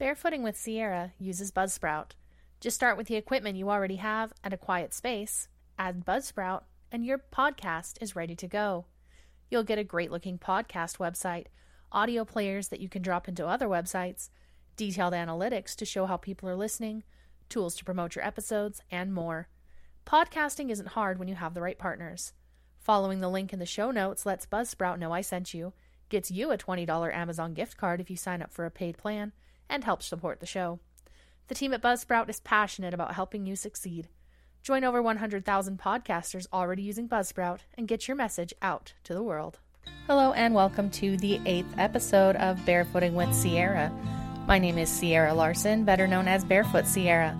Barefooting with Sierra uses Buzzsprout. Just start with the equipment you already have and a quiet space, add Buzzsprout, and your podcast is ready to go. You'll get a great looking podcast website, audio players that you can drop into other websites, detailed analytics to show how people are listening, tools to promote your episodes, and more. Podcasting isn't hard when you have the right partners. Following the link in the show notes lets Buzzsprout know I sent you, gets you a $20 Amazon gift card if you sign up for a paid plan, and help support the show. The team at Buzzsprout is passionate about helping you succeed. Join over 100,000 podcasters already using Buzzsprout and get your message out to the world. Hello, and welcome to the eighth episode of Barefooting with Sierra. My name is Sierra Larson, better known as Barefoot Sierra.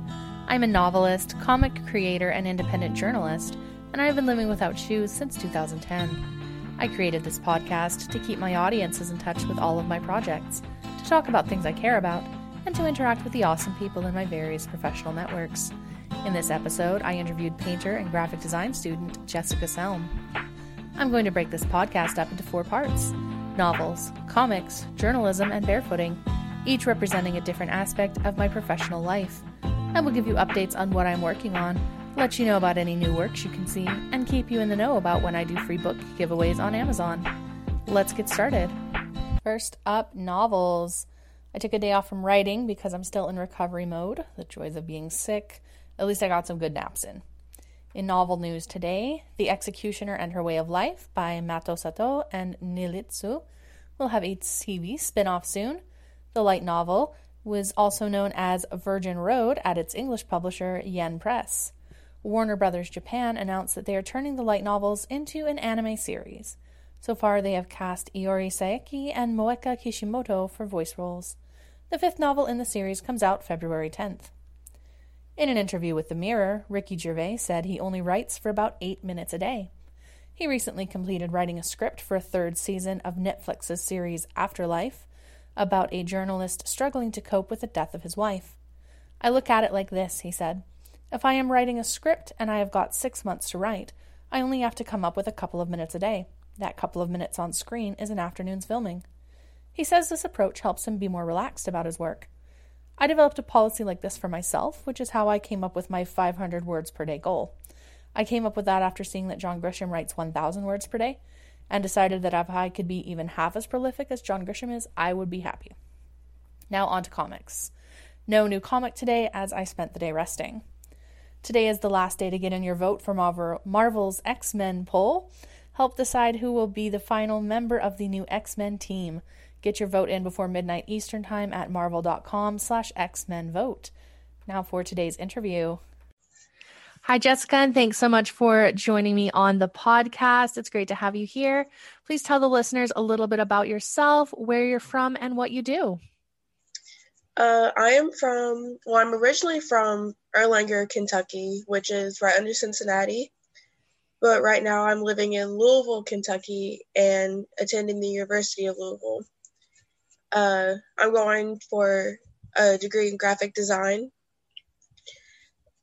I'm a novelist, comic creator, and independent journalist, and I've been living without shoes since 2010. I created this podcast to keep my audiences in touch with all of my projects, talk about things I care about, and to interact with the awesome people in my various professional networks. In this episode, I interviewed painter and graphic design student Jessica Selm. I'm going to break this podcast up into four parts novels, comics, journalism, and barefooting, each representing a different aspect of my professional life. I will give you updates on what I'm working on, let you know about any new works you can see, and keep you in the know about when I do free book giveaways on Amazon. Let's get started. First up, novels. I took a day off from writing because I'm still in recovery mode, the joys of being sick. At least I got some good naps in. In novel news today, The Executioner and Her Way of Life by Mato Sato and Nilitsu will have a TV spin off soon. The light novel was also known as Virgin Road at its English publisher, Yen Press. Warner Brothers Japan announced that they are turning the light novels into an anime series. So far, they have cast Iori Saeki and Moeka Kishimoto for voice roles. The fifth novel in the series comes out February 10th. In an interview with The Mirror, Ricky Gervais said he only writes for about eight minutes a day. He recently completed writing a script for a third season of Netflix's series Afterlife about a journalist struggling to cope with the death of his wife. I look at it like this, he said. If I am writing a script and I have got six months to write, I only have to come up with a couple of minutes a day. That couple of minutes on screen is an afternoon's filming. He says this approach helps him be more relaxed about his work. I developed a policy like this for myself, which is how I came up with my 500 words per day goal. I came up with that after seeing that John Grisham writes 1,000 words per day and decided that if I could be even half as prolific as John Grisham is, I would be happy. Now on to comics. No new comic today as I spent the day resting. Today is the last day to get in your vote for Marvel's X Men poll. Help decide who will be the final member of the new X Men team. Get your vote in before midnight Eastern Time at marvel.com slash X-Men vote. Now for today's interview. Hi, Jessica, and thanks so much for joining me on the podcast. It's great to have you here. Please tell the listeners a little bit about yourself, where you're from, and what you do. Uh, I am from, well, I'm originally from Erlanger, Kentucky, which is right under Cincinnati. But right now I'm living in Louisville, Kentucky, and attending the University of Louisville. Uh, I'm going for a degree in graphic design.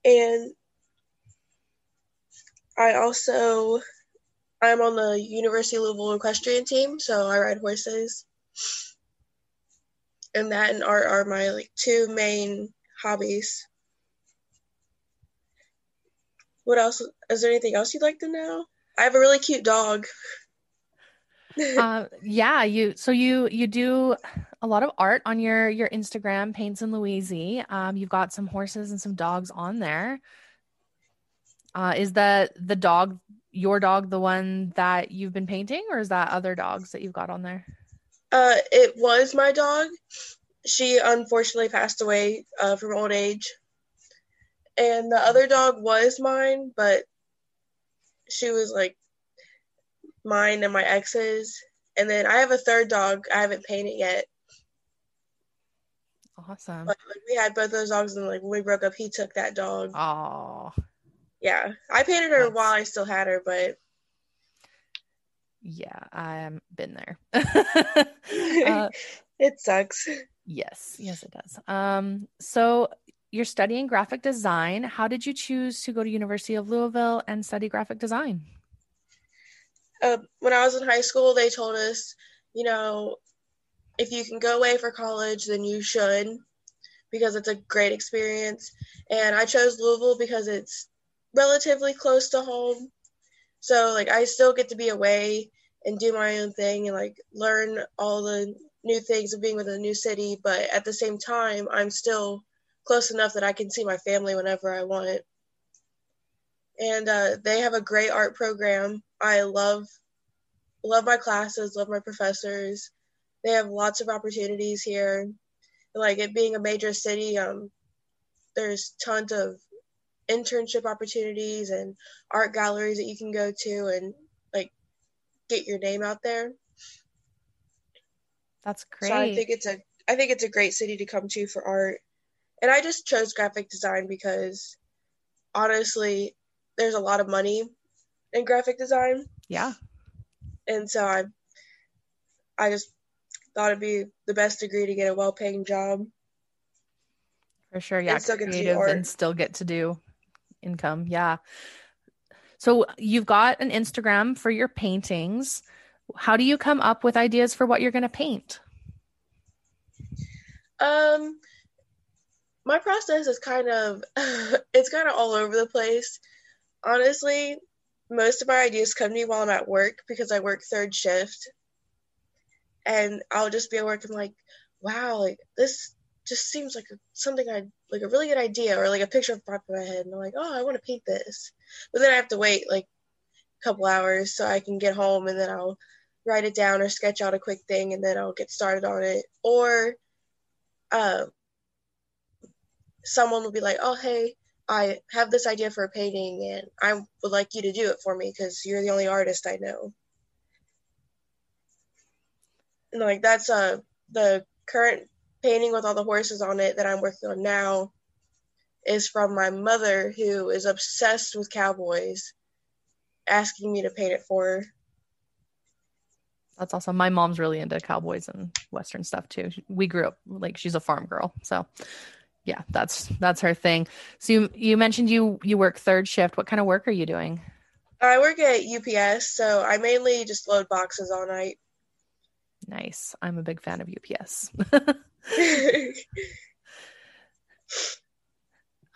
And I also I'm on the University of Louisville equestrian team, so I ride horses. And that and art are my like two main hobbies. What else? Is there anything else you'd like to know? I have a really cute dog. uh, yeah, you so you you do a lot of art on your your Instagram, Paints and Louise. Um, you've got some horses and some dogs on there. Uh, is that the dog your dog the one that you've been painting, or is that other dogs that you've got on there? Uh, it was my dog. She unfortunately passed away uh, from old age, and the other dog was mine, but she was like mine and my ex's. And then I have a third dog I haven't painted yet. Awesome. But, like, we had both those dogs, and like when we broke up, he took that dog. Oh. Yeah, I painted her That's... while I still had her, but. Yeah, I've been there. uh, it sucks. Yes, yes, it does. Um, so you're studying graphic design. How did you choose to go to University of Louisville and study graphic design? uh, when I was in high school, they told us, you know, if you can go away for college, then you should. because it's a great experience. And I chose Louisville because it's relatively close to home. So like I still get to be away and do my own thing and like learn all the new things of being with a new city, but at the same time I'm still close enough that I can see my family whenever I want. And uh, they have a great art program. I love love my classes, love my professors. They have lots of opportunities here. Like it being a major city, um, there's tons of internship opportunities and art galleries that you can go to and like get your name out there. That's great. So I think it's a I think it's a great city to come to for art. And I just chose graphic design because honestly, there's a lot of money in graphic design. Yeah. And so I I just thought it'd be the best degree to get a well paying job. For sure, yeah. And still creative and still get to do income. Yeah. So you've got an Instagram for your paintings. How do you come up with ideas for what you're going to paint? Um my process is kind of it's kind of all over the place. Honestly, most of my ideas come to me while I'm at work because I work third shift. And I'll just be at work and like, wow, like this just seems like something I like a really good idea or like a picture of popped in my head and I'm like, oh, I want to paint this. But then I have to wait like a couple hours so I can get home and then I'll write it down or sketch out a quick thing and then I'll get started on it. Or uh, someone will be like, oh, hey, I have this idea for a painting and I would like you to do it for me because you're the only artist I know. And like that's uh the current painting with all the horses on it that I'm working on now is from my mother who is obsessed with cowboys asking me to paint it for her. That's awesome. My mom's really into cowboys and western stuff too. We grew up like she's a farm girl. So yeah, that's that's her thing. So you you mentioned you you work third shift. What kind of work are you doing? I work at UPS, so I mainly just load boxes all night. Nice. I'm a big fan of UPS.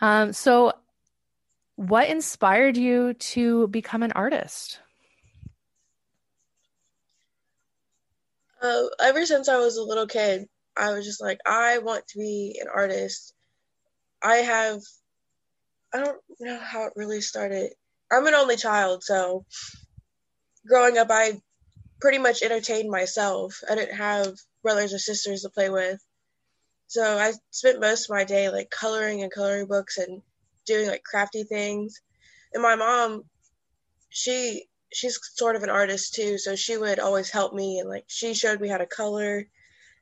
um, so what inspired you to become an artist? Uh, ever since I was a little kid, I was just like, I want to be an artist. I have, I don't know how it really started. I'm an only child, so growing up, I pretty much entertained myself. I didn't have brothers or sisters to play with. So I spent most of my day like coloring and coloring books and doing like crafty things. And my mom, she she's sort of an artist too, so she would always help me and like she showed me how to color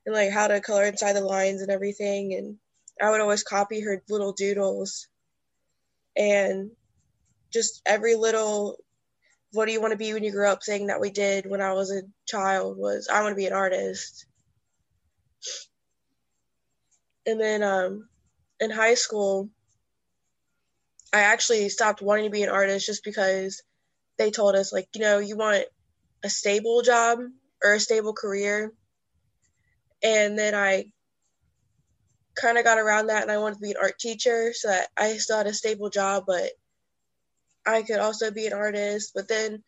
and like how to color inside the lines and everything and I would always copy her little doodles and just every little what do you want to be when you grow up thing that we did when I was a child was I want to be an artist. And then um, in high school, I actually stopped wanting to be an artist just because they told us, like, you know, you want a stable job or a stable career. And then I kind of got around that and I wanted to be an art teacher so that I still had a stable job, but I could also be an artist. But then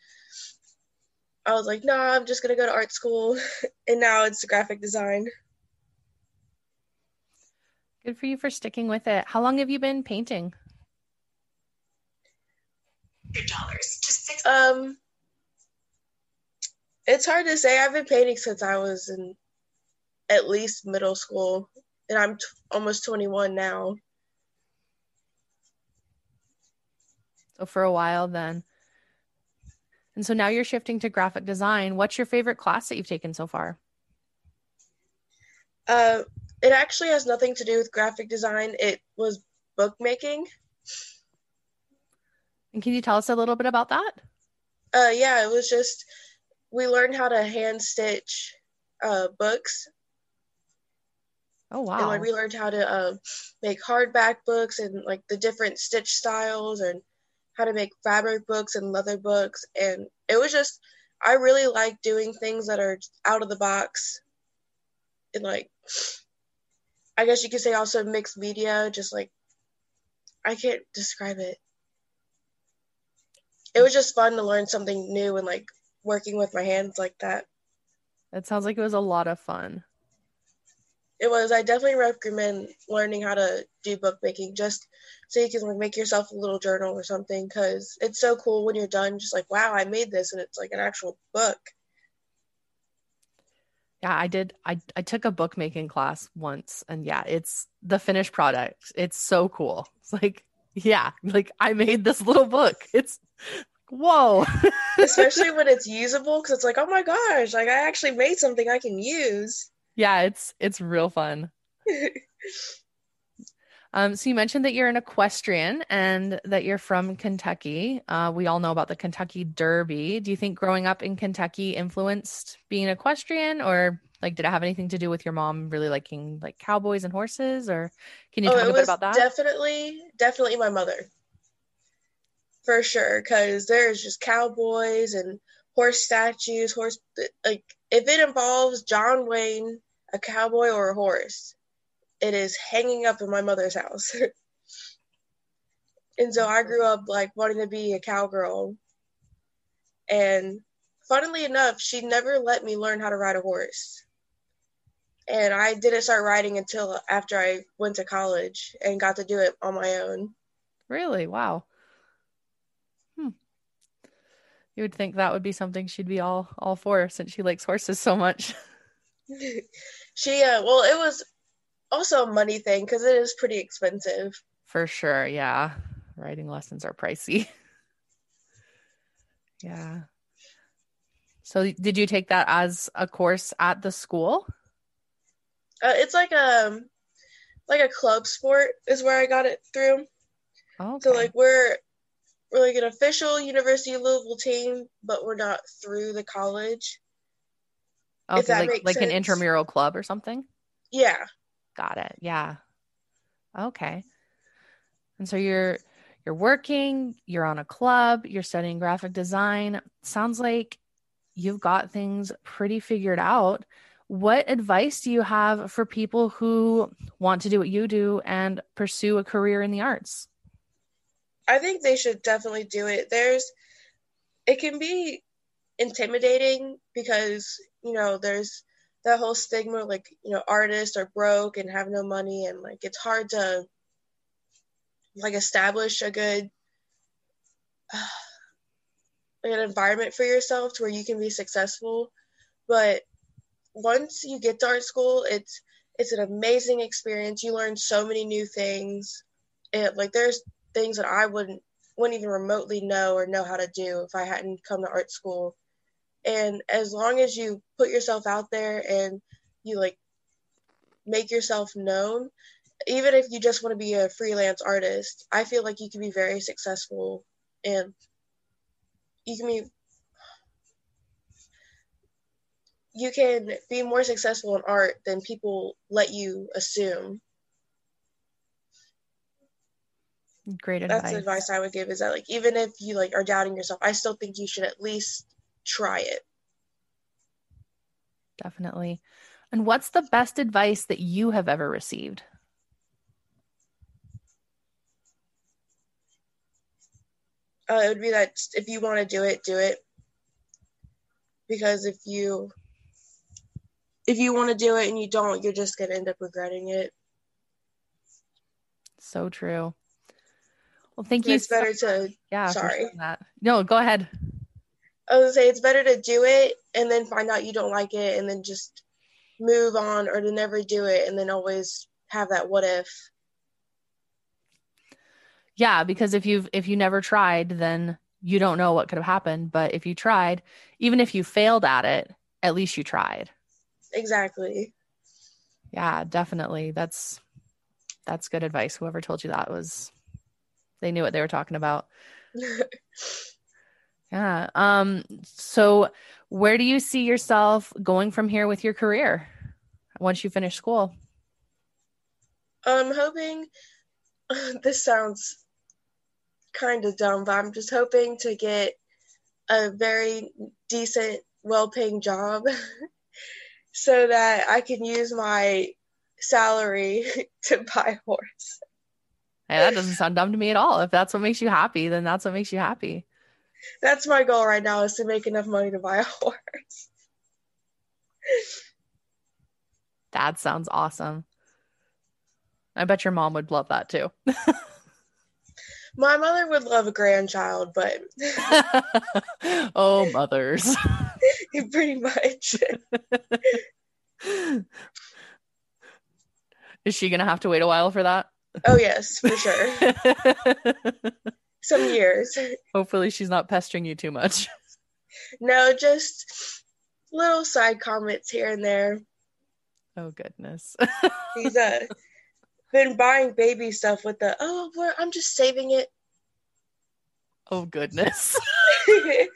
I was like, nah, I'm just going to go to art school. and now it's graphic design. Good for you for sticking with it. How long have you been painting? Dollars to six. Um, it's hard to say. I've been painting since I was in at least middle school and I'm t- almost 21 now. So for a while then. And so now you're shifting to graphic design. What's your favorite class that you've taken so far? Uh, it actually has nothing to do with graphic design. It was bookmaking. And can you tell us a little bit about that? Uh, yeah, it was just we learned how to hand stitch uh, books Oh wow! And like we learned how to uh, make hardback books and like the different stitch styles and how to make fabric books and leather books, and it was just I really like doing things that are out of the box and like I guess you could say also mixed media, just like I can't describe it. It was just fun to learn something new and like working with my hands like that. It sounds like it was a lot of fun. It was. I definitely recommend learning how to do bookmaking just so you can like make yourself a little journal or something because it's so cool when you're done. Just like, wow, I made this and it's like an actual book. Yeah, I did. I I took a bookmaking class once, and yeah, it's the finished product. It's so cool. It's like, yeah, like I made this little book. It's whoa. Especially when it's usable, because it's like, oh my gosh, like I actually made something I can use. Yeah, it's it's real fun. Um, so you mentioned that you're an equestrian and that you're from Kentucky. Uh, we all know about the Kentucky Derby. Do you think growing up in Kentucky influenced being equestrian, or like did it have anything to do with your mom really liking like cowboys and horses? Or can you oh, talk a bit about that? Definitely, definitely my mother, for sure. Because there's just cowboys and horse statues, horse like if it involves John Wayne, a cowboy or a horse, it is hanging up in my mother's house. and so I grew up like wanting to be a cowgirl. And funnily enough, she never let me learn how to ride a horse. And I didn't start riding until after I went to college and got to do it on my own. Really? Wow. Hmm. You would think that would be something she'd be all all for since she likes horses so much. she uh well it was also a money thing because it is pretty expensive. For sure, yeah. Riding lessons are pricey. yeah. So did you take that as a course at the school? Uh, it's like a um, like a club sport is where I got it through. Okay. So like we're we're like an official University of Louisville team, but we're not through the college. Okay, like like sense. an intramural club or something. Yeah. Got it. Yeah. Okay. And so you're you're working, you're on a club, you're studying graphic design. Sounds like you've got things pretty figured out. What advice do you have for people who want to do what you do and pursue a career in the arts? I think they should definitely do it. There's it can be intimidating because, you know, there's that whole stigma like you know artists are broke and have no money and like it's hard to like establish a good uh, an environment for yourself to where you can be successful. But once you get to art school it's it's an amazing experience. You learn so many new things. And like there's things that i wouldn't wouldn't even remotely know or know how to do if i hadn't come to art school. And as long as you put yourself out there and you like make yourself known even if you just want to be a freelance artist i feel like you can be very successful and you can be you can be more successful in art than people let you assume great advice that's advice i would give is that like even if you like are doubting yourself i still think you should at least try it. Definitely. And what's the best advice that you have ever received? Uh, it would be that if you want to do it, do it. Because if you if you want to do it and you don't, you're just gonna end up regretting it. So true. Well, thank you. It's better to yeah. Sorry. No, go ahead. I would say it's better to do it and then find out you don't like it and then just move on or to never do it and then always have that what if. Yeah, because if you've if you never tried, then you don't know what could have happened. But if you tried, even if you failed at it, at least you tried. Exactly. Yeah, definitely. That's that's good advice. Whoever told you that was they knew what they were talking about. Yeah. Um, so where do you see yourself going from here with your career once you finish school? I'm hoping this sounds kind of dumb, but I'm just hoping to get a very decent, well paying job so that I can use my salary to buy a horse. Hey, that doesn't sound dumb to me at all. If that's what makes you happy, then that's what makes you happy. That's my goal right now is to make enough money to buy a horse. That sounds awesome. I bet your mom would love that too. My mother would love a grandchild, but oh, mothers. pretty much. Is she going to have to wait a while for that? Oh, yes, for sure. Some years. Hopefully, she's not pestering you too much. No, just little side comments here and there. Oh, goodness. He's uh, been buying baby stuff with the, oh, well, I'm just saving it. Oh, goodness.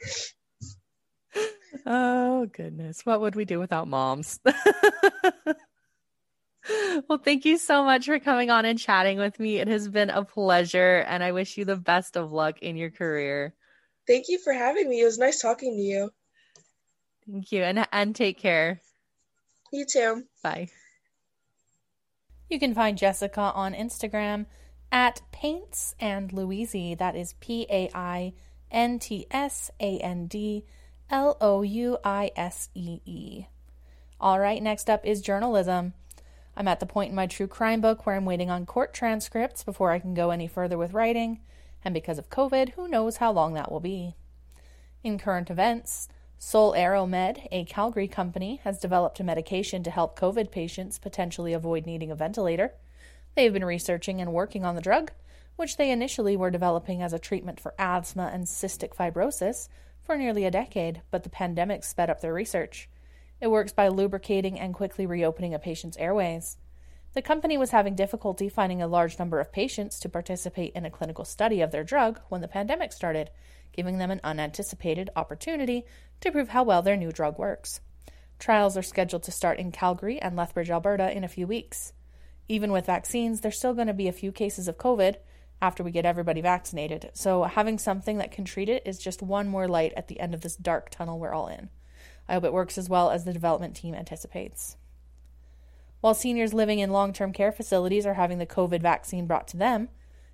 oh, goodness. What would we do without moms? well, thank you so much for coming on and chatting with me. It has been a pleasure, and I wish you the best of luck in your career. Thank you for having me. It was nice talking to you. Thank you, and and take care. You too. Bye. You can find Jessica on Instagram at Paints and Louise. That is P A I N T S A N D L O U I S E E. All right, next up is journalism. I'm at the point in my true crime book where I'm waiting on court transcripts before I can go any further with writing, and because of COVID, who knows how long that will be. In current events, Sol Aeromed, a Calgary company, has developed a medication to help COVID patients potentially avoid needing a ventilator. They have been researching and working on the drug, which they initially were developing as a treatment for asthma and cystic fibrosis for nearly a decade, but the pandemic sped up their research. It works by lubricating and quickly reopening a patient's airways. The company was having difficulty finding a large number of patients to participate in a clinical study of their drug when the pandemic started, giving them an unanticipated opportunity to prove how well their new drug works. Trials are scheduled to start in Calgary and Lethbridge, Alberta in a few weeks. Even with vaccines, there's still going to be a few cases of COVID after we get everybody vaccinated, so having something that can treat it is just one more light at the end of this dark tunnel we're all in. I hope it works as well as the development team anticipates. While seniors living in long term care facilities are having the COVID vaccine brought to them,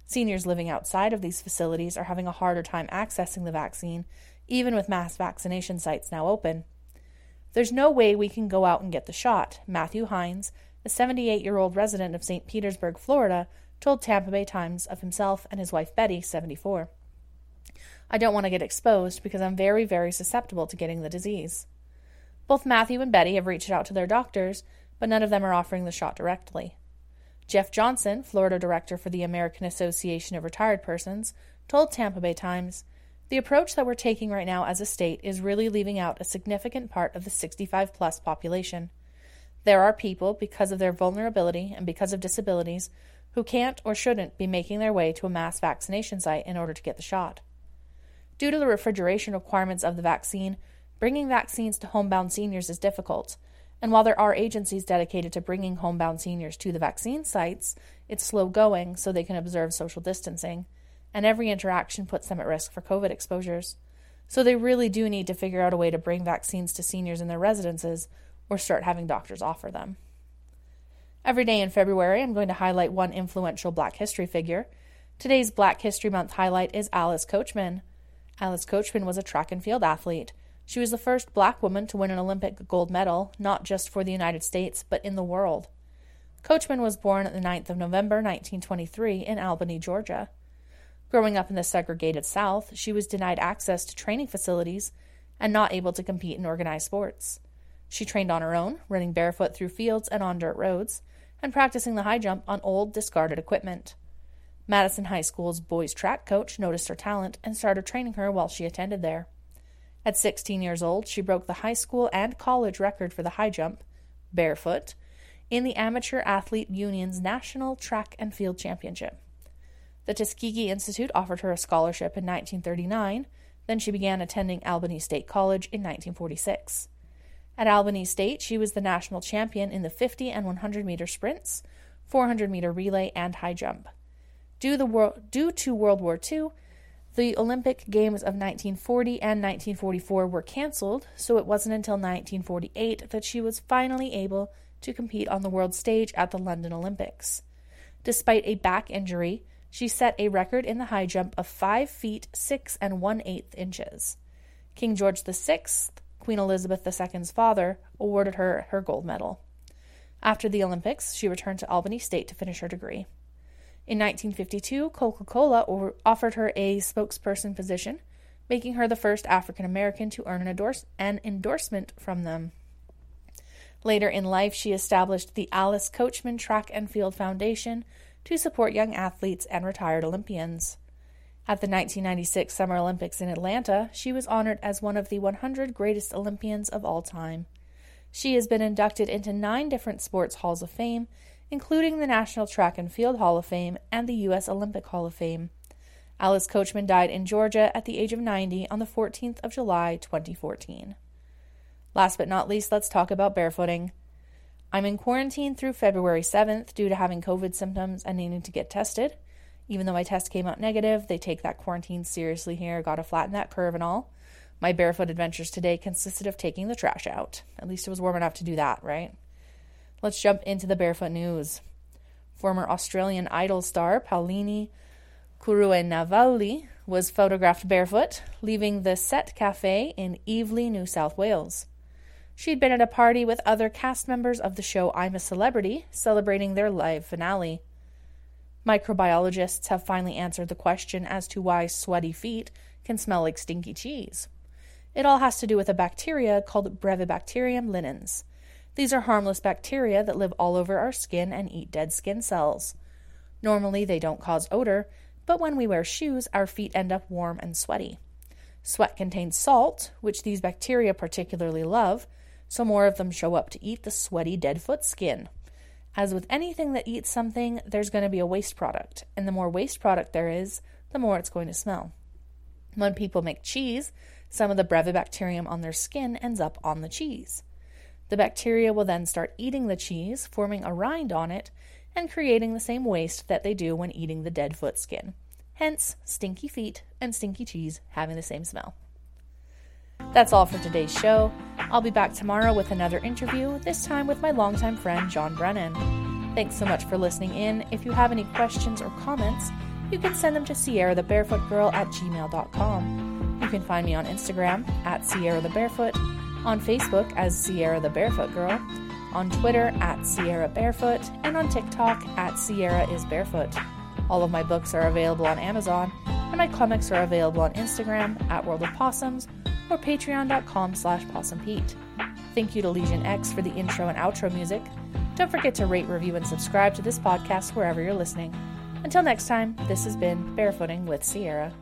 seniors living outside of these facilities are having a harder time accessing the vaccine, even with mass vaccination sites now open. There's no way we can go out and get the shot, Matthew Hines, a 78 year old resident of St. Petersburg, Florida, told Tampa Bay Times of himself and his wife Betty, 74. I don't want to get exposed because I'm very, very susceptible to getting the disease. Both Matthew and Betty have reached out to their doctors, but none of them are offering the shot directly. Jeff Johnson, Florida director for the American Association of Retired Persons, told Tampa Bay Times The approach that we're taking right now as a state is really leaving out a significant part of the 65 plus population. There are people, because of their vulnerability and because of disabilities, who can't or shouldn't be making their way to a mass vaccination site in order to get the shot. Due to the refrigeration requirements of the vaccine, Bringing vaccines to homebound seniors is difficult, and while there are agencies dedicated to bringing homebound seniors to the vaccine sites, it's slow going so they can observe social distancing, and every interaction puts them at risk for COVID exposures. So they really do need to figure out a way to bring vaccines to seniors in their residences or start having doctors offer them. Every day in February, I'm going to highlight one influential Black history figure. Today's Black History Month highlight is Alice Coachman. Alice Coachman was a track and field athlete. She was the first black woman to win an Olympic gold medal, not just for the United States, but in the world. Coachman was born on the 9th of November 1923 in Albany, Georgia. Growing up in the segregated South, she was denied access to training facilities and not able to compete in organized sports. She trained on her own, running barefoot through fields and on dirt roads, and practicing the high jump on old, discarded equipment. Madison High School's boys track coach noticed her talent and started training her while she attended there. At 16 years old, she broke the high school and college record for the high jump, barefoot, in the Amateur Athlete Union's National Track and Field Championship. The Tuskegee Institute offered her a scholarship in 1939, then she began attending Albany State College in 1946. At Albany State, she was the national champion in the 50 and 100 meter sprints, 400 meter relay, and high jump. Due, the due to World War II, the Olympic Games of 1940 and 1944 were canceled, so it wasn't until 1948 that she was finally able to compete on the world stage at the London Olympics. Despite a back injury, she set a record in the high jump of 5 feet 6 and 1 8 inches. King George VI, Queen Elizabeth II's father, awarded her her gold medal. After the Olympics, she returned to Albany State to finish her degree. In 1952, Coca Cola offered her a spokesperson position, making her the first African American to earn an, endorse- an endorsement from them. Later in life, she established the Alice Coachman Track and Field Foundation to support young athletes and retired Olympians. At the 1996 Summer Olympics in Atlanta, she was honored as one of the 100 greatest Olympians of all time. She has been inducted into nine different sports halls of fame, including the National Track and Field Hall of Fame and the U.S. Olympic Hall of Fame. Alice Coachman died in Georgia at the age of 90 on the 14th of July, 2014. Last but not least, let's talk about barefooting. I'm in quarantine through February 7th due to having COVID symptoms and needing to get tested. Even though my test came out negative, they take that quarantine seriously here, gotta flatten that curve and all. My barefoot adventures today consisted of taking the trash out. At least it was warm enough to do that, right? Let's jump into the barefoot news. Former Australian Idol star Paulini Curuenavuli was photographed barefoot, leaving the Set Cafe in Eveleigh, New South Wales. She'd been at a party with other cast members of the show I'm a Celebrity, celebrating their live finale. Microbiologists have finally answered the question as to why sweaty feet can smell like stinky cheese. It all has to do with a bacteria called Brevibacterium linens. These are harmless bacteria that live all over our skin and eat dead skin cells. Normally, they don't cause odor, but when we wear shoes, our feet end up warm and sweaty. Sweat contains salt, which these bacteria particularly love, so more of them show up to eat the sweaty dead foot skin. As with anything that eats something, there's going to be a waste product, and the more waste product there is, the more it's going to smell. When people make cheese, some of the brevibacterium on their skin ends up on the cheese. The bacteria will then start eating the cheese, forming a rind on it, and creating the same waste that they do when eating the dead foot skin. Hence, stinky feet and stinky cheese having the same smell. That's all for today's show. I'll be back tomorrow with another interview, this time with my longtime friend John Brennan. Thanks so much for listening in. If you have any questions or comments, you can send them to Sierra the Barefoot Girl at gmail.com. You can find me on Instagram at Sierra the Barefoot, on Facebook as Sierra the Barefoot Girl, on Twitter at Sierra Barefoot, and on TikTok at Sierra is Barefoot. All of my books are available on Amazon, and my comics are available on Instagram at World of Possums or patreon.com slash possumpete. Thank you to Legion X for the intro and outro music. Don't forget to rate, review, and subscribe to this podcast wherever you're listening. Until next time, this has been Barefooting with Sierra.